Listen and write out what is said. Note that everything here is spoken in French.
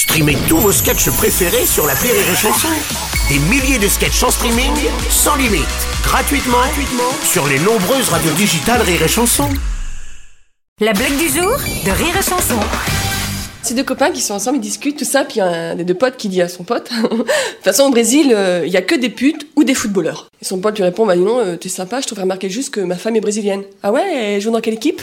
Streamez tous vos sketchs préférés sur la Rire et Chanson. Des milliers de sketchs en streaming, sans limite, gratuitement, gratuitement sur les nombreuses radios digitales Rire et Chanson. La blague du jour de Rire et Chanson. C'est deux copains qui sont ensemble, ils discutent, tout ça, puis il y a un des deux potes qui dit à son pote De toute façon, au Brésil, euh, il y a que des putes ou des footballeurs. Et son pote lui répond Bah non, euh, t'es sympa, je te ferais remarquer juste que ma femme est brésilienne. Ah ouais, elle joue dans quelle équipe?